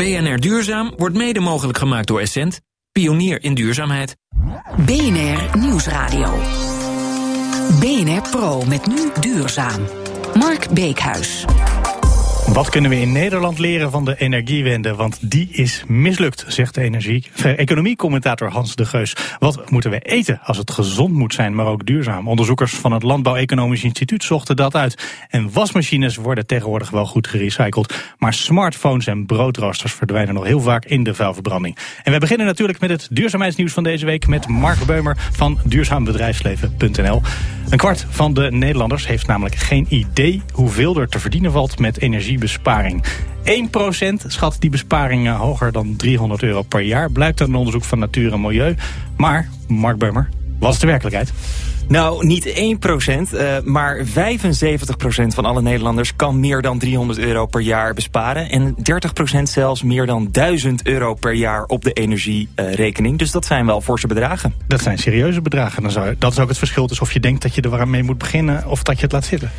BNR Duurzaam wordt mede mogelijk gemaakt door Essent, pionier in duurzaamheid. BNR Nieuwsradio. BNR Pro met nu duurzaam. Mark Beekhuis. Wat kunnen we in Nederland leren van de energiewende? Want die is mislukt, zegt de energie, economiecommentator Hans de Geus. Wat moeten we eten als het gezond moet zijn, maar ook duurzaam? Onderzoekers van het Landbouw-Economisch Instituut zochten dat uit. En wasmachines worden tegenwoordig wel goed gerecycled. Maar smartphones en broodroosters verdwijnen nog heel vaak in de vuilverbranding. En we beginnen natuurlijk met het duurzaamheidsnieuws van deze week met Mark Beumer van duurzaambedrijfsleven.nl. Een kwart van de Nederlanders heeft namelijk geen idee hoeveel er te verdienen valt met energiebesparing. 1% schat die besparingen hoger dan 300 euro per jaar, blijkt uit een onderzoek van Natuur en Milieu. Maar, Mark Beumer, wat is de werkelijkheid? Nou, niet 1%, uh, maar 75% van alle Nederlanders kan meer dan 300 euro per jaar besparen. En 30% zelfs meer dan 1000 euro per jaar op de energierekening. dus dat zijn wel forse bedragen. Dat zijn serieuze bedragen. Dan zou, dat is ook het verschil tussen of je denkt dat je er mee moet beginnen of dat je het laat zitten.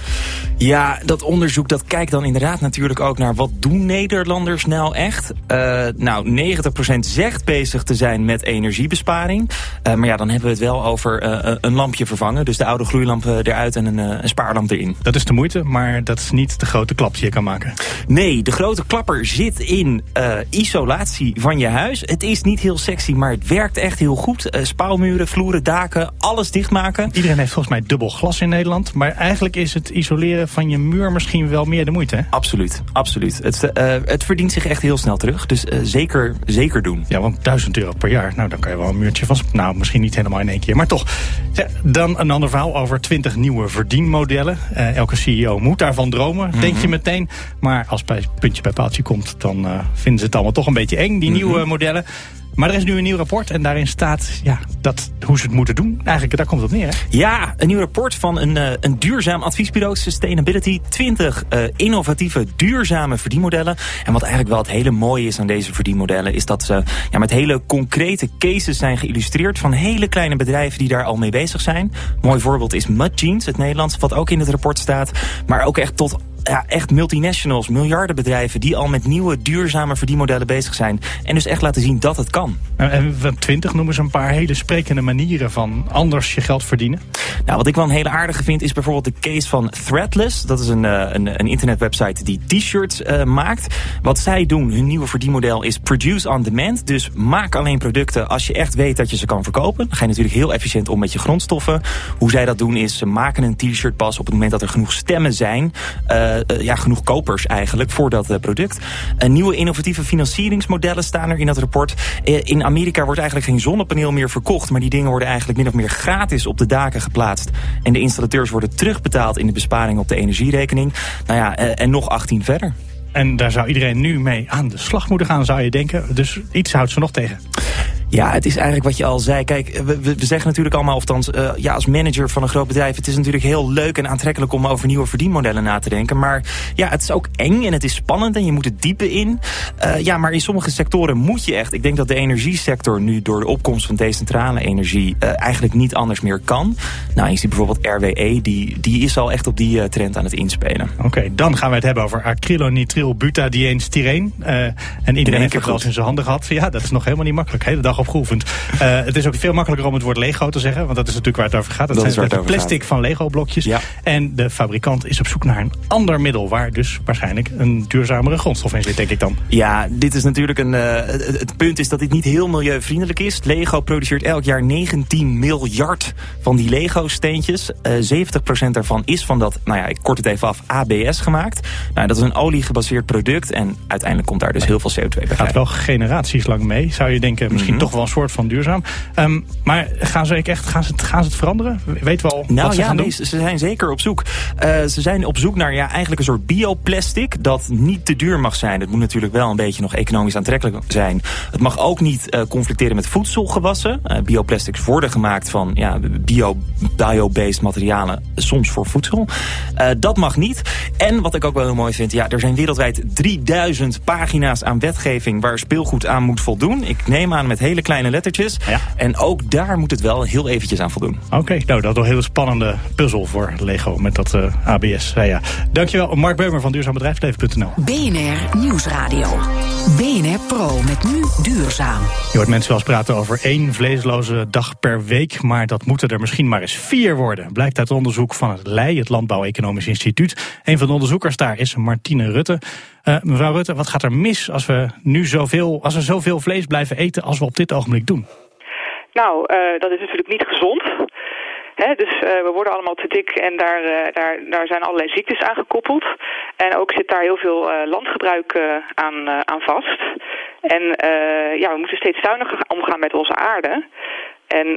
Ja, dat onderzoek dat kijkt dan inderdaad natuurlijk ook naar wat doen Nederlanders nou echt. Uh, nou, 90% zegt bezig te zijn met energiebesparing. Uh, maar ja, dan hebben we het wel over een lampje vervangen dus de oude gloeilamp eh, eruit en een, eh, een spaarlamp erin. Dat is de moeite, maar dat is niet de grote klap die je kan maken. Nee, de grote klapper zit in uh, isolatie van je huis. Het is niet heel sexy, maar het werkt echt heel goed. Uh, spouwmuren, vloeren, daken, alles dichtmaken. Iedereen heeft volgens mij dubbel glas in Nederland. Maar eigenlijk is het isoleren van je muur misschien wel meer de moeite, hè? Absoluut, absoluut. Het, het verdient zich echt heel snel terug. Dus zeker, zeker doen. Ja, want 1000 euro per jaar, nou dan kan je wel een muurtje van... Nou, misschien niet helemaal in één keer, maar toch. Dan een ander verhaal over 20 nieuwe verdienmodellen. Uh, elke CEO moet daarvan dromen, mm -hmm. denk je meteen. Maar als bij puntje bij paaltje komt, dan uh, vinden ze het allemaal toch een beetje eng, die mm -hmm. nieuwe modellen. Maar er is nu een nieuw rapport en daarin staat ja, dat, hoe ze het moeten doen. Eigenlijk, daar komt het op neer. Hè? Ja, een nieuw rapport van een, uh, een duurzaam adviesbureau Sustainability. 20 uh, innovatieve, duurzame verdienmodellen. En wat eigenlijk wel het hele mooie is aan deze verdienmodellen... is dat ze ja, met hele concrete cases zijn geïllustreerd... van hele kleine bedrijven die daar al mee bezig zijn. mooi voorbeeld is Mud Jeans, het Nederlands, wat ook in het rapport staat. Maar ook echt tot ja, echt multinationals, miljardenbedrijven... die al met nieuwe, duurzame verdienmodellen bezig zijn. En dus echt laten zien dat het kan. En van 20 noemen ze een paar hele sprekende manieren van anders je geld verdienen. Nou, wat ik wel een hele aardige vind is bijvoorbeeld de case van Threadless. Dat is een, een, een internetwebsite die t-shirts uh, maakt. Wat zij doen, hun nieuwe verdienmodel is produce on demand. Dus maak alleen producten als je echt weet dat je ze kan verkopen. Dan ga je natuurlijk heel efficiënt om met je grondstoffen. Hoe zij dat doen is, ze maken een t-shirt pas op het moment dat er genoeg stemmen zijn... Uh, ja, genoeg kopers eigenlijk voor dat uh, product. Nieuwe innovatieve financieringsmodellen staan er in dat rapport. in Amerika wordt eigenlijk geen zonnepaneel meer verkocht... maar die dingen worden eigenlijk min of meer gratis op de daken geplaatst. En de installateurs worden terugbetaald in de besparing op de energierekening. Nou ja, en nog 18 verder. En daar zou iedereen nu mee aan de slag moeten gaan, zou je denken. Dus iets houdt ze nog tegen. Ja, het is eigenlijk wat je al zei. Kijk, we, we zeggen natuurlijk allemaal, althans, uh, ja, als manager van een groot bedrijf... het is natuurlijk heel leuk en aantrekkelijk om over nieuwe verdienmodellen na te denken. Maar ja, het is ook eng en het is spannend en je moet het diepe in. Uh, ja, maar in sommige sectoren moet je echt. Ik denk dat de energiesector nu door de opkomst van decentrale energie... Uh, eigenlijk niet anders meer kan. Nou, je ziet bijvoorbeeld RWE, die, die is al echt op die trend aan het inspelen. Oké, okay, dan gaan we het hebben over acrylonitrilbutadiene styreen. en iedereen heeft het wel in zijn handen gehad. Ja, dat is nog helemaal niet makkelijk. Hele dag opgeoefend. Uh, het is ook veel makkelijker om het woord Lego te zeggen. Want dat is natuurlijk waar het over gaat. Dat, dat zijn het plastic gaat. van Lego blokjes. Ja. En de fabrikant is op zoek naar een ander middel. Waar dus waarschijnlijk een duurzamere grondstof in zit, denk ik dan. Ja, dit is natuurlijk een... Uh, het, het, punt is dat dit niet heel milieuvriendelijk is. Lego produceert elk jaar 19 miljard van die Lego steentjes. Uh, 70% daarvan is van dat, nou ja, ik kort het even af, ABS gemaakt. Nou, dat is een olie gebaseerd product. En uiteindelijk komt daar dus heel veel CO2 bij. Gaat wel generaties lang mee, zou je denken. Misschien mm -hmm. toch wel een soort van duurzaam. Um, maar gaan ze, echt, gaan, ze, gaan ze het veranderen? Weten we al nou, wat ze ja, gaan nee, doen? Ze zijn zeker op zoek. Uh, ze zijn op zoek naar ja, eigenlijk een soort bioplastic dat niet te duur mag zijn. Het moet natuurlijk wel een beetje nog economisch aantrekkelijk zijn. Het mag ook niet uh, conflicteren met voedselgewassen. Uh, bioplastics worden gemaakt van ja, bio, bio-based materialen, soms voor voedsel. dat mag niet. En wat ik ook wel heel mooi vind, ja, er zijn wereldwijd 3000 pagina's aan wetgeving waar speelgoed aan moet voldoen. Ik neem aan met hele kleine lettertjes. Ja. En ook daar moet het wel heel eventjes aan voldoen. Oké, okay, nou dat is een hele spannende puzzel voor Lego met dat uh, ABS. Ja, ja. Dankjewel, Mark Beumer van duurzaambedrijfsleven.nl. BNR Nieuwsradio. BNR Pro met nu duurzaam. Je hoort mensen wel eens praten over één vleesloze dag per week, maar dat moeten er misschien maar eens vier worden. Blijkt uit onderzoek van het LEI, het Landbouw-Economisch Instituut. Een van de onderzoekers daar is Martine Rutte. Uh, mevrouw Rutte, wat gaat er mis als we nu zoveel, als we zoveel vlees blijven eten als we op dit ogenblik doen? Nou, uh, dat is natuurlijk niet gezond. Dus uh, we worden allemaal te dik en daar, daar, daar zijn allerlei ziektes aan gekoppeld. En ook zit daar heel veel landgebruik aan, aan vast. En ja, we moeten steeds zuiniger omgaan met onze aarde. En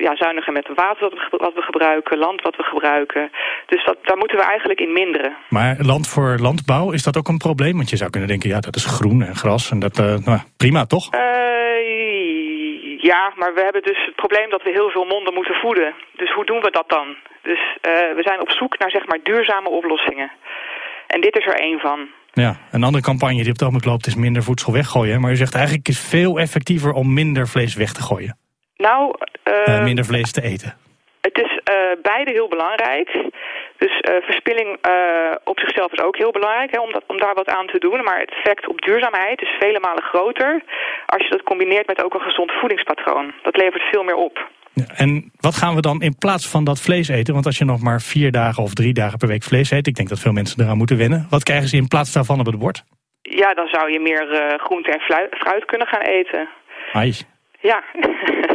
ja, zuiniger met het water wat we, wat we gebruiken, land wat we gebruiken. Dus dat, daar moeten we eigenlijk in minderen. Maar land voor landbouw, is dat ook een probleem? Want je zou kunnen denken, ja, dat is groen en gras en dat, nou, prima toch? Ja, maar we hebben dus het probleem dat we heel veel monden moeten voeden. Dus hoe doen we dat dan? Dus we zijn op zoek naar zeg maar duurzame oplossingen. En dit is er één van. Ja, een andere campagne die op het ogenblik loopt is minder voedsel weggooien. Maar u zegt eigenlijk is veel effectiever om minder vlees weg te gooien. Nou, uh, uh, minder vlees te eten. Het is beide heel belangrijk. Dus uh, verspilling op zichzelf is ook heel belangrijk hè, om, dat, om daar wat aan te doen. Maar het effect op duurzaamheid is vele malen groter als je dat combineert met ook een gezond voedingspatroon. Dat levert veel meer op. Ja, en wat gaan we dan in plaats van dat vlees eten? Want als je nog maar vier dagen of drie dagen per week vlees eet... ik denk dat veel mensen eraan moeten wennen. Wat krijgen ze in plaats daarvan op het bord? Ja, dan zou je meer uh, groente en fruit kunnen gaan eten. Ai. Ja.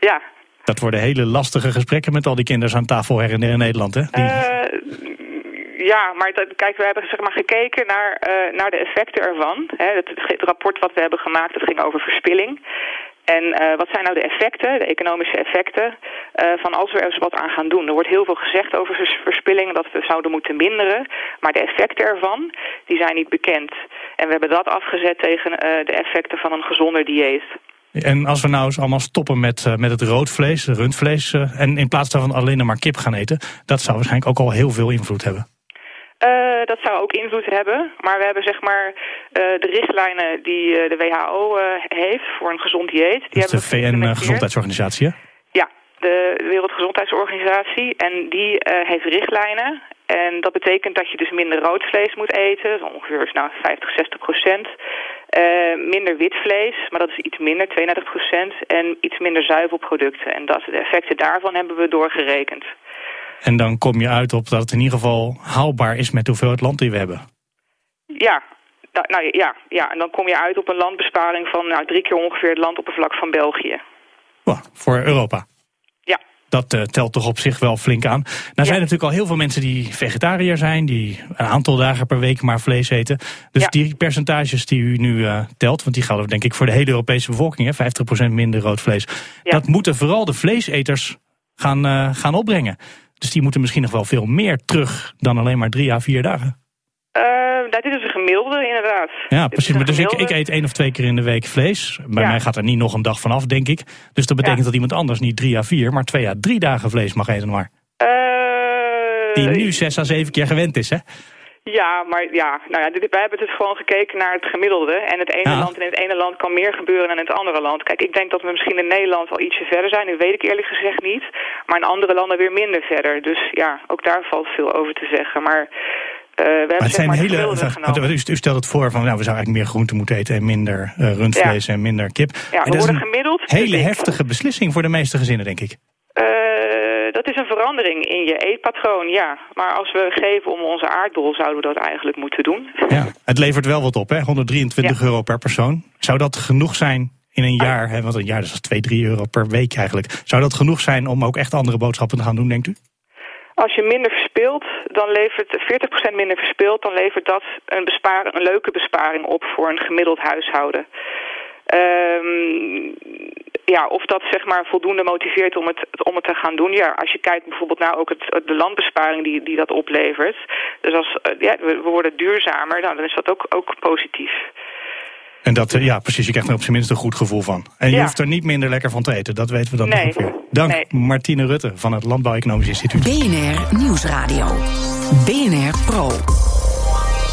ja, dat worden hele lastige gesprekken met al die kinderen aan tafel her en der in Nederland, hè? Die... Uh, ja, maar dat, kijk, we hebben zeg maar, gekeken naar, uh, naar de effecten ervan. Hè, het, het, rapport wat we hebben gemaakt, dat ging over verspilling. En uh, wat zijn nou de effecten, de economische effecten, van als we er eens wat aan gaan doen? Er wordt heel veel gezegd over verspilling, dat we zouden moeten minderen. Maar de effecten ervan, die zijn niet bekend. En we hebben dat afgezet tegen de effecten van een gezonder dieet. En als we nou eens allemaal stoppen met, uh, met het roodvlees, rundvlees... Uh, en in plaats daarvan alleen maar kip gaan eten... dat zou waarschijnlijk ook al heel veel invloed hebben. Uh, dat zou ook invloed hebben. Maar we hebben zeg maar de richtlijnen die de WHO heeft voor een gezond dieet. Die dat is de VN-gezondheidsorganisatie, hè? Ja, de Wereldgezondheidsorganisatie. En die heeft richtlijnen. En dat betekent dat je dus minder rood vlees moet eten. Ongeveer nou, 50, 60 procent. Uh, minder wit vlees, maar dat is iets minder, 32 procent. En iets minder zuivelproducten. En dat, de effecten daarvan hebben we doorgerekend. En dan kom je uit op dat het in ieder geval haalbaar is met hoeveelheid land die we hebben. Ja, nou ja, ja, en dan kom je uit op een landbesparing van nou, drie keer ongeveer het landoppervlak van België. Voor Europa? Dat uh, telt toch op zich wel flink aan. Nou ja. zijn natuurlijk al heel veel mensen die vegetariër zijn, die een aantal dagen per week maar vlees eten. Dus ja. die percentages die u nu uh, telt, want die gelden denk ik voor de hele Europese bevolking, hè, 50% minder rood vlees. Ja. Dat moeten vooral de vleeseters gaan, uh, gaan opbrengen. Dus die moeten misschien nog wel veel meer terug dan alleen maar drie à vier dagen. Nou, dit is gemiddelde, inderdaad. Ja, precies. Maar dus ik, ik, eet één of twee keer in de week vlees. Bij ja. mij gaat er niet nog een dag vanaf, denk ik. Dus dat betekent ja. dat iemand anders niet drie à vier, maar twee à drie dagen vlees mag eten maar. Uh, Die nu zes à zeven keer gewend is, hè? Ja, maar ja, nou ja, wij hebben dus gewoon gekeken naar het gemiddelde. En het ene ja. land in het ene land kan meer gebeuren dan in het andere land. Kijk, ik denk dat we misschien in Nederland al ietsje verder zijn. Nu weet ik eerlijk gezegd niet. Maar in andere landen weer minder verder. Dus ja, ook daar valt veel over te zeggen. Maar we hebben het zijn maar hele. U, u stelt het voor van nou, we zouden eigenlijk meer groente moeten eten en minder uh, rundvlees ja. en minder kip. Ja, we dat worden gemiddeld. hele heftige beslissing voor de meeste gezinnen, denk ik. Uh, dat is een verandering in je eetpatroon, ja. Maar als we geven om onze aardbol, zouden we dat eigenlijk moeten doen. Ja, het levert wel wat op, hè? 123 ja. euro per persoon. Zou dat genoeg zijn in een jaar? Hè? Want een jaar is 2, 3 euro per week eigenlijk. Zou dat genoeg zijn om ook echt andere boodschappen te gaan doen, denkt u? Als je minder verspilt, dan levert 40% minder verspilt, dan levert dat een, besparing, een leuke besparing op voor een gemiddeld huishouden. Um, ja, of dat zeg maar voldoende motiveert om het, om het te gaan doen. Ja, als je kijkt bijvoorbeeld naar ook het, de landbesparing die, die dat oplevert. Dus als ja, we worden duurzamer, nou, dan is dat ook, ook positief. En dat, ja, precies, je krijgt er op zijn minst een goed gevoel van. En je ja. hoeft er niet minder lekker van te eten, dat weten we dan nee. ongeveer. Dank nee. Martine Rutte van het Landbouw-Economisch Instituut. BNR Nieuwsradio. BNR Pro.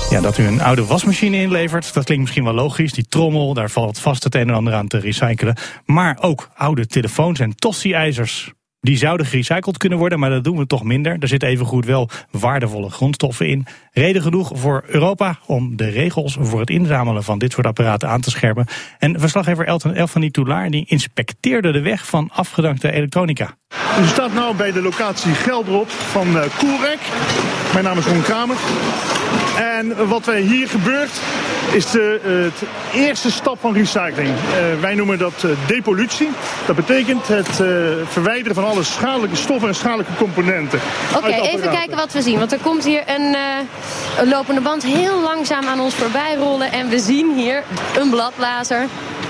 Ja, dat u een oude wasmachine inlevert, dat klinkt misschien wel logisch. Die trommel, daar valt vast het een en ander aan te recyclen. Maar ook oude telefoons en tosti-ijzers. Die zouden gerecycled kunnen worden, maar dat doen we toch minder. Er zitten evengoed wel waardevolle grondstoffen in. Reden genoeg voor Europa om de regels voor het inzamelen van dit soort apparaten aan te scherpen. En verslaggever Elton Elfanie Toulaar die inspecteerde de weg van afgedankte elektronica. U staat nu bij de locatie Geldrop van uh, Koerek. Mijn naam is Ron Kramer. En wat wij hier gebeurt is de, het eerste stap van recycling. Uh, wij noemen dat depollutie. Dat betekent het verwijderen van alle schadelijke stoffen en schadelijke componenten. Oké, okay, even kijken wat we zien. Want er komt hier een, een lopende band heel langzaam aan ons voorbij rollen. En we zien hier een bladblazer.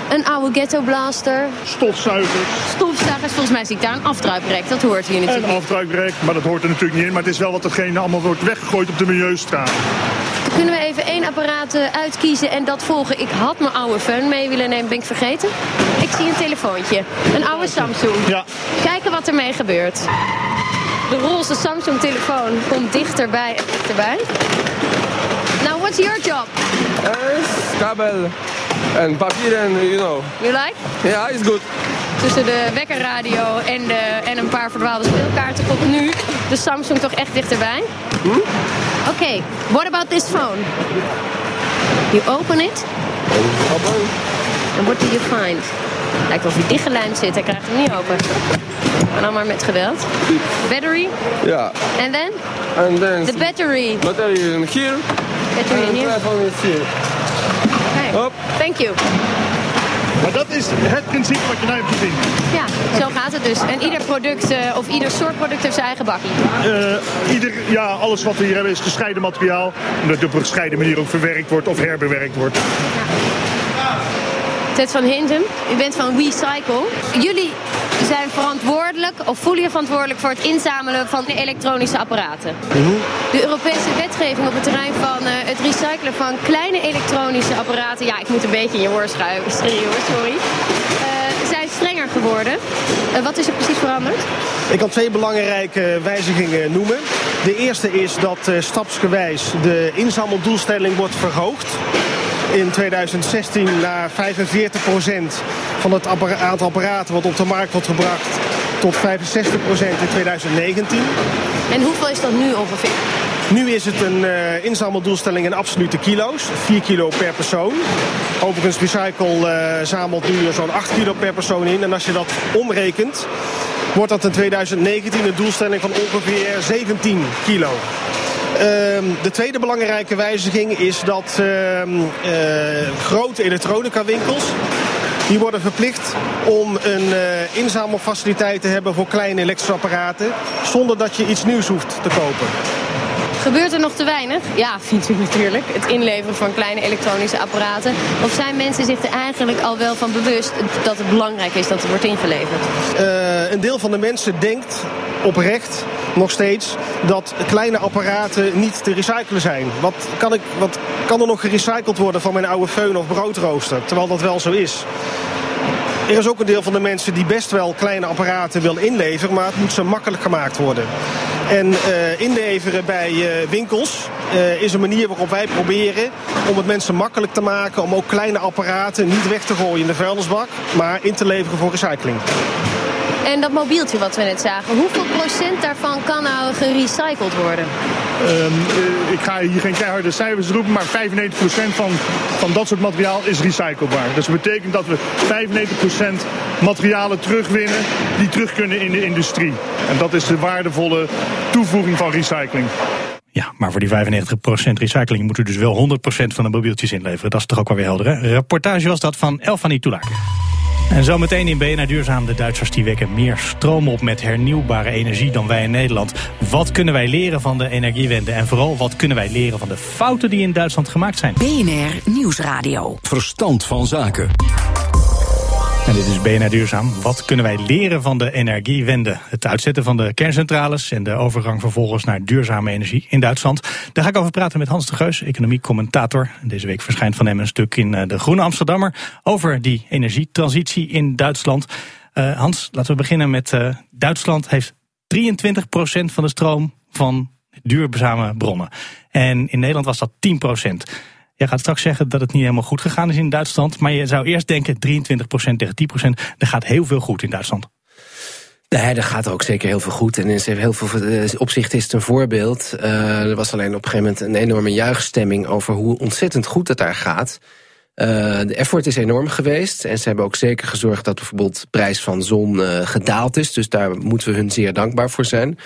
Een oude ghetto blaster. Stofzuigers. Stofzuigers. Volgens mij zie ik daar een afdruiprek. Dat hoort hier natuurlijk Een afdruiprek, maar dat hoort er natuurlijk niet in. Maar het is wel wat hetgene allemaal wordt weggegooid op de milieustraat. Kunnen we even één apparaat eh, uitkiezen en dat volgen? Ik had mijn oude phone mee willen nemen, ben ik vergeten. Ik zie een telefoontje. Een oude Samsung. Ja. Kijken wat ermee gebeurt. De roze Samsung telefoon komt dichterbij en dichterbij. Now, what's your job? Uh, kabel en papier en, you know. You like? Ja, yeah, is good. Tussen de wekkerradio en, de, en een paar verdwaalde speelkaarten komt nu de Samsung toch echt dichterbij. Hm? Oké, okay. what about this phone? You open it. Open. And what do you find? Lijkt of hij dichtgelijmd zit, hij krijgt hem niet open. Maar dan maar met geweld. Battery? Ja. And then? And then... The battery. Battery in here. Battery in here. Okay. Hop. Thank you. Maar dat is het principe wat je nu hebt gezien. Ja, zo gaat het dus. En ieder product uh, of ieder soort product heeft zijn eigen bakkie. Uh, ieder, ja, alles wat we hier hebben is gescheiden materiaal. Omdat het op een gescheiden manier ook verwerkt wordt of herbewerkt wordt. Ja. Ted van Hintem, u bent van WeCycle. Jullie zijn verantwoordelijk, of voelen je verantwoordelijk voor het inzamelen van elektronische apparaten. De Europese wetgeving op het terrein van uh, het recyclen van kleine elektronische apparaten, ja, ik moet een beetje in je oor schuiven, sorry, uh, zijn strenger geworden. Uh, wat is er precies veranderd? Ik kan twee belangrijke wijzigingen noemen. De eerste is dat stapsgewijs de inzameldoelstelling wordt verhoogd in 2016 naar 45% van het aantal apparaten wat op de markt wordt gebracht tot 65% in 2019. En hoeveel is dat nu ongeveer? Nu is het een uh, inzameldoelstelling in absolute kilo's. 4 kilo per persoon. Overigens, Recycle uh, zamelt nu zo'n 8 kilo per persoon in. En als je dat omrekent, wordt dat in 2019 een doelstelling van ongeveer 17 kilo. Uh, de tweede belangrijke wijziging is dat uh, grote elektronica winkels die worden verplicht om een uh, inzamelfaciliteit te hebben voor kleine elektrische apparaten zonder dat je iets nieuws hoeft te kopen. Gebeurt er nog te weinig? Ja, vindt u natuurlijk. Het inleveren van kleine elektronische apparaten. Of zijn mensen zich er eigenlijk al wel van bewust dat het belangrijk is dat het wordt ingeleverd? Uh, een deel van de mensen denkt oprecht nog steeds dat kleine apparaten niet te recyclen zijn. Wat kan, ik, wat kan er nog gerecycled worden van mijn oude föhn of broodrooster? Terwijl dat wel zo is. Er is ook een deel van de mensen die best wel kleine apparaten wil inleveren, maar het moet zo makkelijk gemaakt worden. En uh, inleveren bij uh, winkels uh, is een manier waarop wij proberen om het mensen makkelijk te maken om ook kleine apparaten niet weg te gooien in de vuilnisbak, maar in te leveren voor recycling. En dat mobieltje wat we net zagen, hoeveel procent daarvan kan nou gerecycled worden? Um, ik ga hier geen keiharde cijfers roepen, maar 95% van, van dat soort materiaal is recyclebaar. Dus dat betekent dat we 95% materialen terugwinnen die terug kunnen in de industrie. En dat is de waardevolle toevoeging van recycling. Ja, maar voor die 95% recycling moet u dus wel 100% van de mobieltjes inleveren. Dat is toch ook wel weer helder, hè? Reportage was dat van Elfanie Toulaken. En zometeen in BNR Duurzaam. De Duitsers die wekken meer stroom op met hernieuwbare energie dan wij in Nederland. Wat kunnen wij leren van de energiewende? En vooral, wat kunnen wij leren van de fouten die in Duitsland gemaakt zijn? BNR Nieuwsradio. Verstand van zaken. En dit is BNR Duurzaam. Wat kunnen wij leren van de energiewende? Het uitzetten van de kerncentrales en de overgang vervolgens naar duurzame energie in Duitsland. Daar ga ik over praten met Hans de Geus, economie-commentator. Deze week verschijnt van hem een stuk in eh, de Groene Amsterdammer over die energietransitie in Duitsland. Uh, Hans, laten we beginnen met uh, Duitsland heeft 23% van de stroom van duurzame bronnen. En in Nederland was dat 10%. Jij gaat straks zeggen dat het niet helemaal goed gegaan is in Duitsland. Maar je zou eerst denken 23% tegen 10%. Er gaat heel veel goed in Duitsland. Nee, daar gaat ook zeker heel veel goed. En in heel veel eh, opzichten is het een voorbeeld. Uh, er was alleen op een gegeven moment een enorme juichstemming over hoe ontzettend goed het daar gaat. Uh, de effort is enorm geweest. En ze hebben ook zeker gezorgd dat bijvoorbeeld de prijs van zon gedaald is. Dus daar moeten we hun zeer dankbaar voor zijn.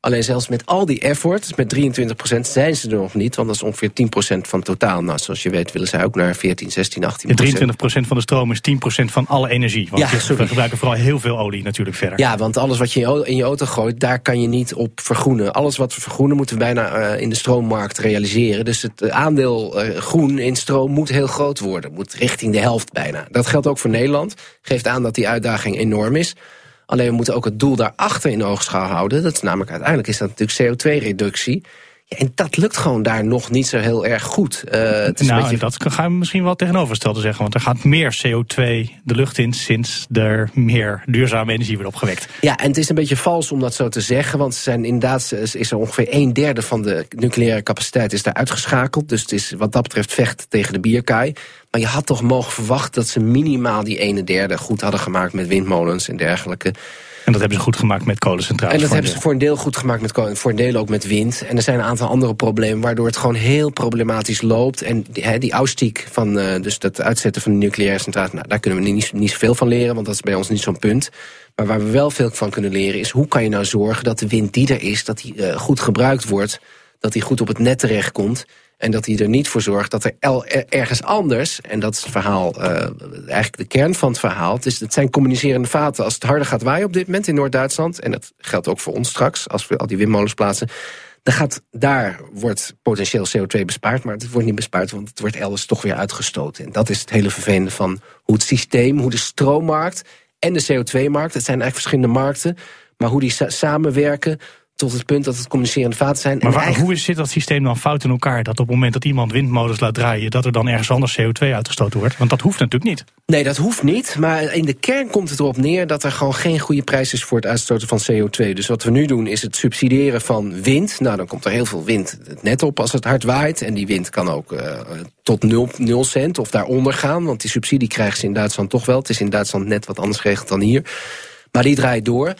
Alleen zelfs met al die effort, met 23% zijn ze er nog niet. Want dat is ongeveer 10% van totaal. Nou, zoals je weet willen zij ook naar 14, 16, 18 23% van de stroom is 10% van alle energie. Want ja, we gebruiken vooral heel veel olie natuurlijk verder. Ja, want alles wat je in je auto gooit, daar kan je niet op vergroenen. Alles wat we vergroenen moeten we bijna uh, in de stroommarkt realiseren. Dus het eh, aandeel uh, groen in stroom moet heel groot worden. Moet richting de helft bijna. Dat geldt ook voor Nederland. Geeft aan dat die uitdaging enorm is. Alleen we moeten ook het doel daarachter in oogschouw houden. Dat is namelijk uiteindelijk is dat natuurlijk CO2-reductie. En dat lukt gewoon daar nog niet zo heel erg goed. Uh, het is nou, beetje... dat ga je misschien wel tegenovergestelde zeggen. Want er gaat meer CO2 de lucht in sinds er meer duurzame energie wordt opgewekt. Ja, en het is een beetje vals om dat zo te zeggen. Want zijn inderdaad is er ongeveer een derde van de nucleaire capaciteit is daar uitgeschakeld. Dus het is wat dat betreft vecht tegen de bierkaai. Maar je had toch mogen verwachten dat ze minimaal die ene derde goed hadden gemaakt met windmolens en dergelijke. En dat hebben ze goed gemaakt met kolencentrales. En dat hebben ze voor een deel goed gemaakt met kolen, voor een deel ook met wind. En er zijn een aantal andere problemen waardoor het gewoon heel problematisch loopt. En die, die austiek van uh, dus dat uitzetten van de nucleaire centrales, nou, daar kunnen we niet, niet zoveel van leren, want dat is bij ons niet zo'n punt. Maar waar we wel veel van kunnen leren is hoe kan je nou zorgen dat de wind die er is, dat die uh, goed gebruikt wordt, dat die goed op het net terechtkomt. En dat hij er niet voor zorgt dat er ergens anders, en dat is het verhaal, uh, eigenlijk de kern van het verhaal. Het, is, het zijn communicerende vaten. Als het harder gaat waaien op dit moment in Noord-Duitsland, en dat geldt ook voor ons straks, als we al die windmolens plaatsen. Dan gaat, daar wordt potentieel CO2 bespaard, maar het wordt niet bespaard, want het wordt elders toch weer uitgestoten. En dat is het hele vervelende van hoe het systeem, hoe de stroommarkt en de CO2-markt, het zijn eigenlijk verschillende markten, maar hoe die samenwerken tot het punt dat het communicerende vaten zijn. Maar waar, hoe zit dat systeem dan fout in elkaar? Dat op het moment dat iemand windmolens laat draaien, dat er dan ergens anders CO2 uitgestoten wordt? Want dat hoeft natuurlijk niet. Nee, dat hoeft niet. Maar in de kern komt het erop neer dat er gewoon geen goede prijs is voor het uitstoten van CO2. Dus wat we nu doen is het subsidiëren van wind. Nou, dan komt er heel veel wind net op als het hard waait. En die wind kan ook uh, tot 0, cent of daaronder gaan. Want die subsidie krijgen ze in Duitsland toch wel. Het is in Duitsland net wat anders geregeld dan hier. Maar die draait door.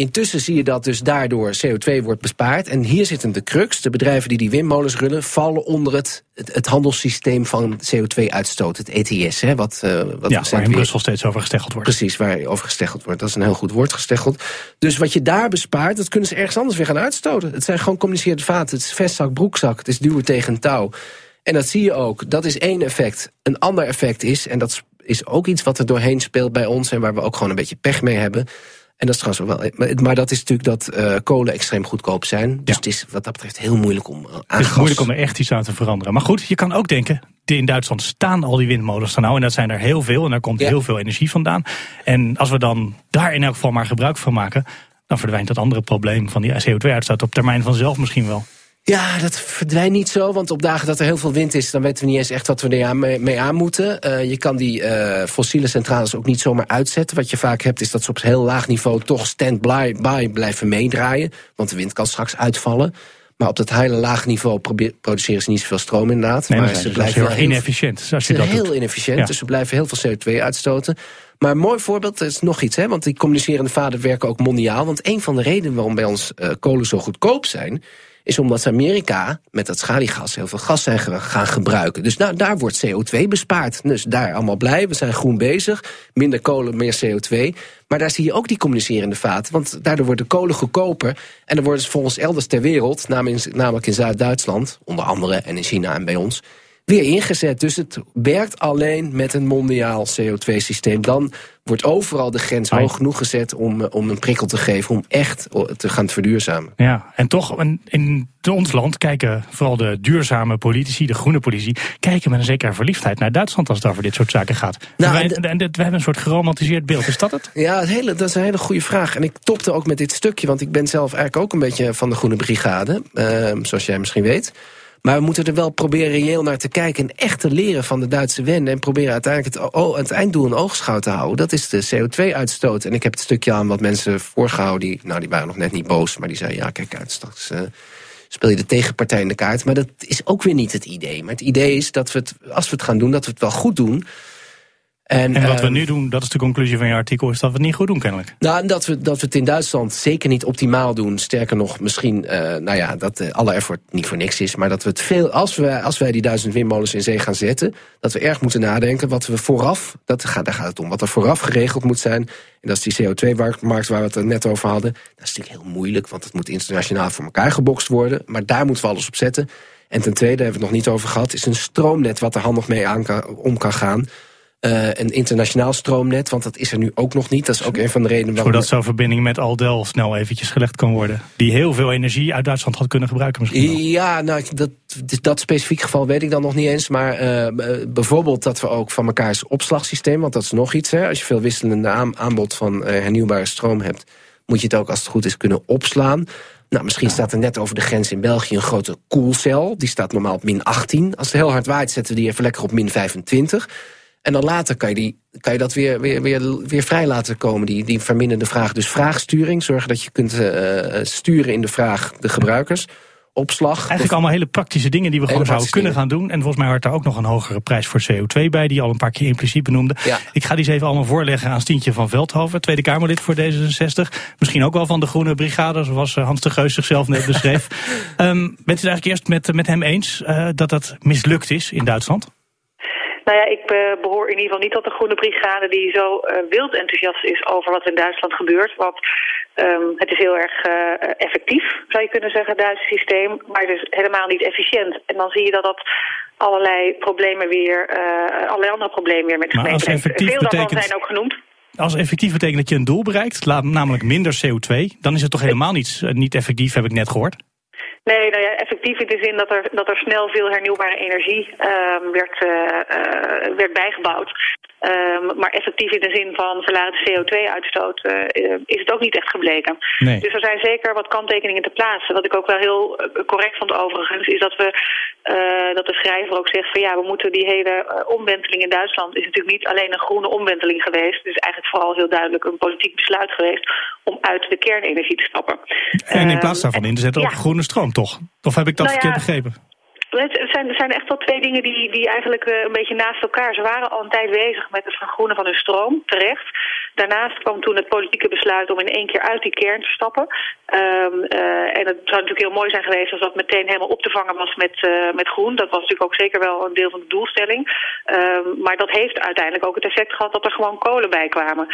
Intussen zie je dat dus daardoor CO2 wordt bespaard. En hier zit de crux. De bedrijven die die windmolens rullen... vallen onder het, het, handelssysteem van CO2-uitstoot, het ETS. Hè, wat, uh, wat ja, waar in Brussel steeds over gesteggeld wordt. Precies, waar over gesteggeld wordt. Dat is een heel goed woord, gesteggeld. Dus wat je daar bespaart, dat kunnen ze ergens anders weer gaan uitstoten. Het zijn gewoon communiceerde vaten. Het is vestzak, broekzak. Het is duwen tegen een touw. En dat zie je ook. Dat is één effect. Een ander effect is, en dat is ook iets wat er doorheen speelt bij ons... en waar we ook gewoon een beetje pech mee hebben en dat is trouwens wel. Maar, dat is natuurlijk dat uh, kolen extreem goedkoop zijn. Dus het is wat dat betreft heel moeilijk om aan Het is moeilijk om er echt iets aan te veranderen. Maar goed, je kan ook denken. In Duitsland staan al die windmolens er nou. En dat zijn er heel veel. En daar komt heel veel energie vandaan. En als we dan daar in elk geval maar gebruik van maken. dan verdwijnt dat andere probleem van die CO2-uitstoot op termijn vanzelf misschien wel. Ja, dat verdwijnt niet zo, want op dagen dat er heel veel wind is... dan weten we niet eens echt wat we er mee aan moeten. Uh, je kan die uh, fossiele centrales ook niet zomaar uitzetten. Wat je vaak hebt is dat ze op heel laag niveau toch stand-by blijven meedraaien. Want de wind kan straks uitvallen. Maar op dat hele laag niveau produceren ze niet zoveel stroom inderdaad. Nee, maar, ze dus blijven heel inefficiënt. Als je dat heel inefficiënt, dus ze blijven heel veel CO2 uitstoten. Maar een mooi voorbeeld is nog iets, hè, want die communicerende vader werken ook mondiaal. Want een van de redenen waarom bij ons uh, kolen zo goedkoop zijn is omdat Amerika met dat schaliegas heel veel gas zijn gaan gebruiken. Dus nou, daar wordt CO2 bespaard. Dus daar allemaal blij, we zijn groen bezig. Minder kolen, meer CO2. Maar daar zie je ook die communicerende vaten. Want daardoor wordt de kolen goedkoper. En dan worden ze volgens elders ter wereld, namelijk in Zuid-Duitsland... onder andere en in China en bij ons weer ingezet. Dus het werkt alleen met een mondiaal CO2-systeem. Dan wordt overal de grens hoog genoeg gezet om, eh, om een prikkel te geven... om echt te gaan verduurzamen. Ja, en toch, in ons land kijken vooral de duurzame politici... de groene politici, kijken met een zekere verliefdheid naar Duitsland... als het over dit soort zaken gaat. Nou, wij, en we hebben een soort geromantiseerd beeld, is dat het? Ja, het hele, dat is een hele goede vraag. En ik topte ook met dit stukje, want ik ben zelf eigenlijk ook een beetje van de groene brigade... Uh, zoals jij misschien weet... Maar we moeten er wel proberen reëel naar te kijken... en echt te leren van de Duitse wende... en proberen uiteindelijk het, het einddoel in oogschouw te houden. Dat is de CO2-uitstoot. En ik heb het stukje aan wat mensen voorgehouden... die, nou, die waren nog net niet boos, maar die zeiden... ja, kijk uit, straks uh, speel je de tegenpartij in de kaart. Maar dat is ook weer niet het idee. Maar het idee is dat we het, als we het gaan doen, dat we het wel goed doen... En, en wat we ehm, nu doen, dat is de conclusie van je artikel, is dat we het niet goed doen kennelijk. Nou, dat we, dat we het in Duitsland zeker niet optimaal doen. Sterker nog, misschien, uh, nou ja, dat uh, alle effort niet voor niks is. Maar dat we het veel, als, we, als wij die duizend windmolens in zee gaan zetten, dat we erg moeten nadenken wat we vooraf, dat gaat, daar gaat het om, wat er vooraf geregeld moet zijn. En dat is die CO2-markt waar we het er net over hadden. Dat is natuurlijk heel moeilijk, want het moet internationaal voor elkaar gebokst worden. Maar daar moeten we alles op zetten. En ten tweede, hebben we het nog niet over gehad, is een stroomnet wat er handig mee aan kan, om kan gaan. Uh, een internationaal stroomnet, want dat is er nu ook nog niet. Dat is ook een van de redenen waarom... Zodat zo'n verbinding met Aldel snel eventjes gelegd kan worden. Die heel veel energie uit Duitsland had kunnen gebruiken misschien wel. Ja, nou, dat, dat specifiek geval weet ik dan nog niet eens. Maar uh, bijvoorbeeld dat we ook van elkaars opslagsysteem... want dat is nog iets, hè, als je veel wisselende aanbod van uh, hernieuwbare stroom hebt... moet je het ook als het goed is kunnen opslaan. Nou, misschien staat er net over de grens in België een grote koelcel. Die staat normaal op min 18. Als het heel hard waait, zetten we die even lekker op min 25... En dan later kan je, die, kan je dat weer, weer, weer, weer vrij laten komen, die, die verminderde vraag. Dus vraagsturing, zorgen dat je kunt uh, sturen in de vraag de gebruikers. Opslag. Eigenlijk allemaal hele praktische dingen die we gewoon zouden kunnen gaan doen. En volgens mij hoort daar ook nog een hogere prijs voor CO2 bij, die je al een paar keer impliciet benoemde. Ja. Ik ga die eens even allemaal voorleggen aan Stientje van Veldhoven, Tweede Kamerlid voor D66. Misschien ook wel van de Groene Brigade, zoals Hans de Geus zichzelf net beschreef. um, bent u het eigenlijk eerst met, met hem eens uh, dat dat mislukt is in Duitsland? Nou ja, ik uh, behoor in ieder geval niet tot de Groene Brigade die zo uh, wild enthousiast is over wat in Duitsland gebeurt. Want um, het is heel erg uh, effectief, zou je kunnen zeggen, het Duitse systeem. Maar het is helemaal niet efficiënt. En dan zie je dat dat allerlei problemen weer, allerlei andere problemen weer met zich meebrengt. Veel daarvan betekent... zijn ook genoemd. Als effectief betekent dat je een doel bereikt, namelijk minder CO2, dan is het toch helemaal niet, niet effectief, heb ik net gehoord? Nee, nou ja, effectief in de zin dat er, dat er snel veel hernieuwbare energie uh, werd, uh, uh, werd bijgebouwd. Um, maar effectief in de zin van verlaagde CO2-uitstoot uh, is het ook niet echt gebleken. Nee. Dus er zijn zeker wat kanttekeningen te plaatsen. Wat ik ook wel heel correct vond overigens, is dat, we, uh, dat de schrijver ook zegt van ja, we moeten die hele uh, omwenteling in Duitsland is natuurlijk niet alleen een groene omwenteling geweest. Het is eigenlijk vooral heel duidelijk een politiek besluit geweest om uit de kernenergie te stappen. En in plaats daarvan in te zetten op ja. groene stroom, toch? Of heb ik dat nou verkeerd ja, begrepen? Het zijn, zijn echt wel twee dingen die, die eigenlijk uh, een beetje naast elkaar. Ze waren al een tijd bezig met het vergroenen van hun stroom, terecht. Daarnaast kwam toen het politieke besluit om in één keer uit die kern te stappen. Um, uh, en het zou natuurlijk heel mooi zijn geweest als dat meteen helemaal op te vangen was met, uh, met groen. Dat was natuurlijk ook zeker wel een deel van de doelstelling. Um, maar dat heeft uiteindelijk ook het effect gehad dat er gewoon kolen bij kwamen.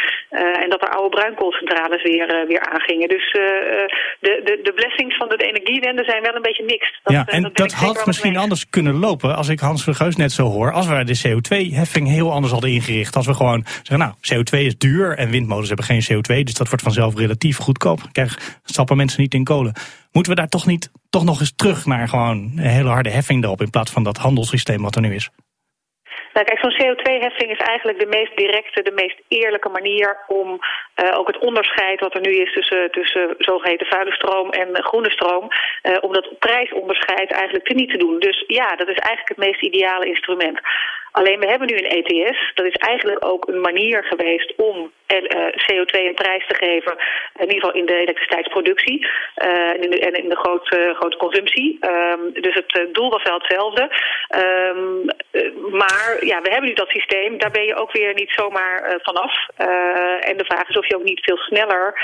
en dat er oude bruinkoolcentrales weer, weer aangingen. Dus de, de, de blessings van de energiewende zijn wel een beetje mixed. Dat, ja, en dat, dat had misschien anders kunnen lopen als ik Hans Vergeus net zo hoor. Als we de CO2-heffing heel anders hadden ingericht. Als we gewoon zeggen, nou, CO2 is duur en windmolens hebben geen CO2. Dus dat wordt vanzelf relatief goedkoop. Krijg, stappen mensen niet in kolen. Moeten we daar toch niet toch nog eens terug naar gewoon een hele harde heffing erop. In plaats van dat handelssysteem wat er nu is? Nou, kijk, zo'n CO2-heffing is eigenlijk de meest directe, de meest eerlijke manier om uh, ook het onderscheid wat er nu is tussen, tussen zogeheten vuile stroom en groene stroom, uh, om dat prijsonderscheid eigenlijk teniet te doen. Dus ja, dat is eigenlijk het meest ideale instrument. Alleen we hebben nu een ETS. Dat is eigenlijk ook een manier geweest om CO2 een prijs te geven. In ieder geval in de elektriciteitsproductie uh, en in de, en in de grote, grote consumptie. Um, dus het doel was wel hetzelfde. Um, maar ja, we hebben nu dat systeem. Daar ben je ook weer niet zomaar vanaf. en de vraag is of je ook niet veel sneller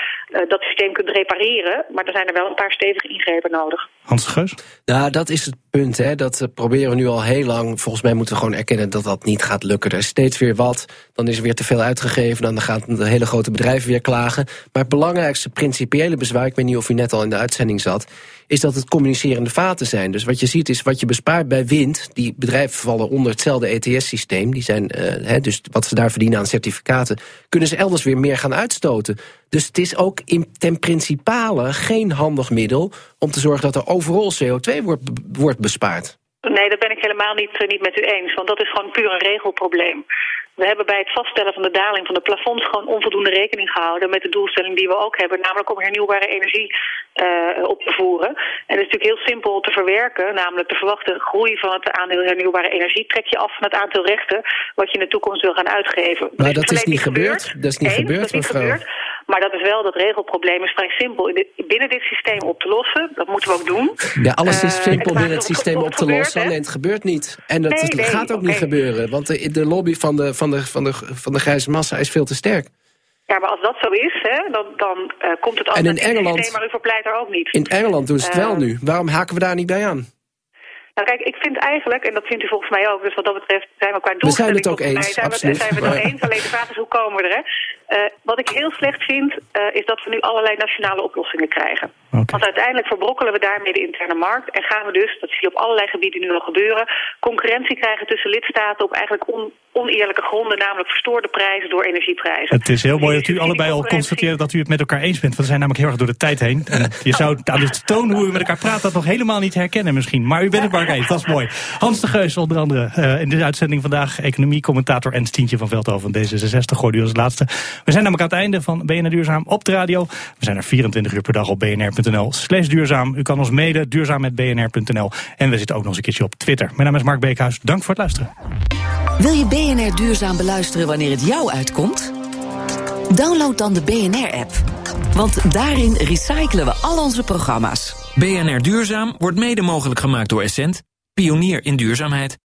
dat systeem kunt repareren. Maar er zijn er wel een paar stevige ingrepen nodig. Hans Geus? Nou, dat is het punt. Hè. Dat proberen we nu al heel lang. Volgens mij moeten we gewoon erkennen dat dat niet gaat lukken. Er is steeds weer wat. Dan is er weer te veel uitgegeven. Dan gaat de hele grote bedrijven weer klagen. Maar het belangrijkste principiële bezwaar... ik weet niet of u net al in de uitzending zat... is dat het communicerende vaten zijn. Dus wat je ziet is wat je bespaart bij wind... die bedrijven vallen onder hetzelfde ETS-systeem. Die zijn, hè, dus wat ze daar verdienen aan certificaten... kunnen ze elders weer meer gaan uitstoten. Dus het is ook in, ten principale geen handig middel... om te zorgen dat er overal CO2 wordt, wordt bespaard. Nee, dat ben ik helemaal niet, niet met u eens. Want dat is gewoon puur een regelprobleem. We hebben bij het vaststellen van de daling van de plafonds gewoon onvoldoende rekening gehouden met de doelstelling die we ook hebben, namelijk om hernieuwbare energie uh, op te voeren. En dat is natuurlijk heel simpel te verwerken, namelijk de verwachte groei van het aandeel hernieuwbare energie trek je af van het aantal rechten wat je in de toekomst wil gaan uitgeven. Maar dat, dat is, niet gebeurd. gebeurd. Dat is niet Eén, gebeurd, dat is niet mevrouw. gebeurd. Maar dat is wel, dat regelprobleem is vrij simpel binnen dit systeem op te lossen. Dat moeten we ook doen. Ja, alles is Uh, simpel en binnen het het systeem op te gebeurt, lossen. hè? Alleen het gebeurt niet. En dat Nee, het nee, gaat ook niet gebeuren. Want de, de lobby van de, van, de, van, de, van de grijze massa is veel te sterk. Ja, maar als dat zo is, hè, dan, dan eh, komt het En in Engeland- systeem, maar u verpleit er ook niet. In Engeland doen ze het wel Eh, nu. Waarom haken we daar niet bij aan? Nou kijk, ik vind eigenlijk, en dat vindt u volgens mij ook, dus wat dat betreft zijn we qua We zijn doelstelling... het ook mij eens, zijn we, absoluut. zijn we het ook Maar- eens, alleen de vraag is hoe komen we er, hè? Eh, wat ik heel slecht vind, eh, is dat we nu allerlei nationale oplossingen krijgen. Want uiteindelijk verbrokkelen we daarmee de interne markt... en gaan we dus, dat zie je op allerlei gebieden nu al gebeuren... concurrentie krijgen tussen lidstaten op eigenlijk on- oneerlijke gronden... namelijk verstoorde prijzen door energieprijzen. Het is heel mooi dat u allebei al constateert dat u het met elkaar eens bent. Want we zijn namelijk heel erg door de tijd heen. En je zou aan de toon hoe u met elkaar praat dat nog helemaal niet herkennen misschien. Maar u bent het maar eens, dat is mooi. Hans de Geus onder andere eh, in deze uitzending vandaag. Economie-commentator en Stientje van Veldhoven van D66 gooide u als laatste. We zijn namelijk aan het einde van BNR Duurzaam op de radio. We zijn er 24 uur per dag op bnr.nl slash duurzaam. U kan ons mailen duurzaam.bnr.nl. En we zitten ook nog eens een keertje op Twitter. Mijn naam is Mark Beekhuis. Dank voor het luisteren. Wil je BNR Duurzaam beluisteren wanneer het jou uitkomt? Download dan de BNR-app. Want daarin recyclen we al onze programma's. BNR Duurzaam wordt mede mogelijk gemaakt door Essent, pionier in duurzaamheid.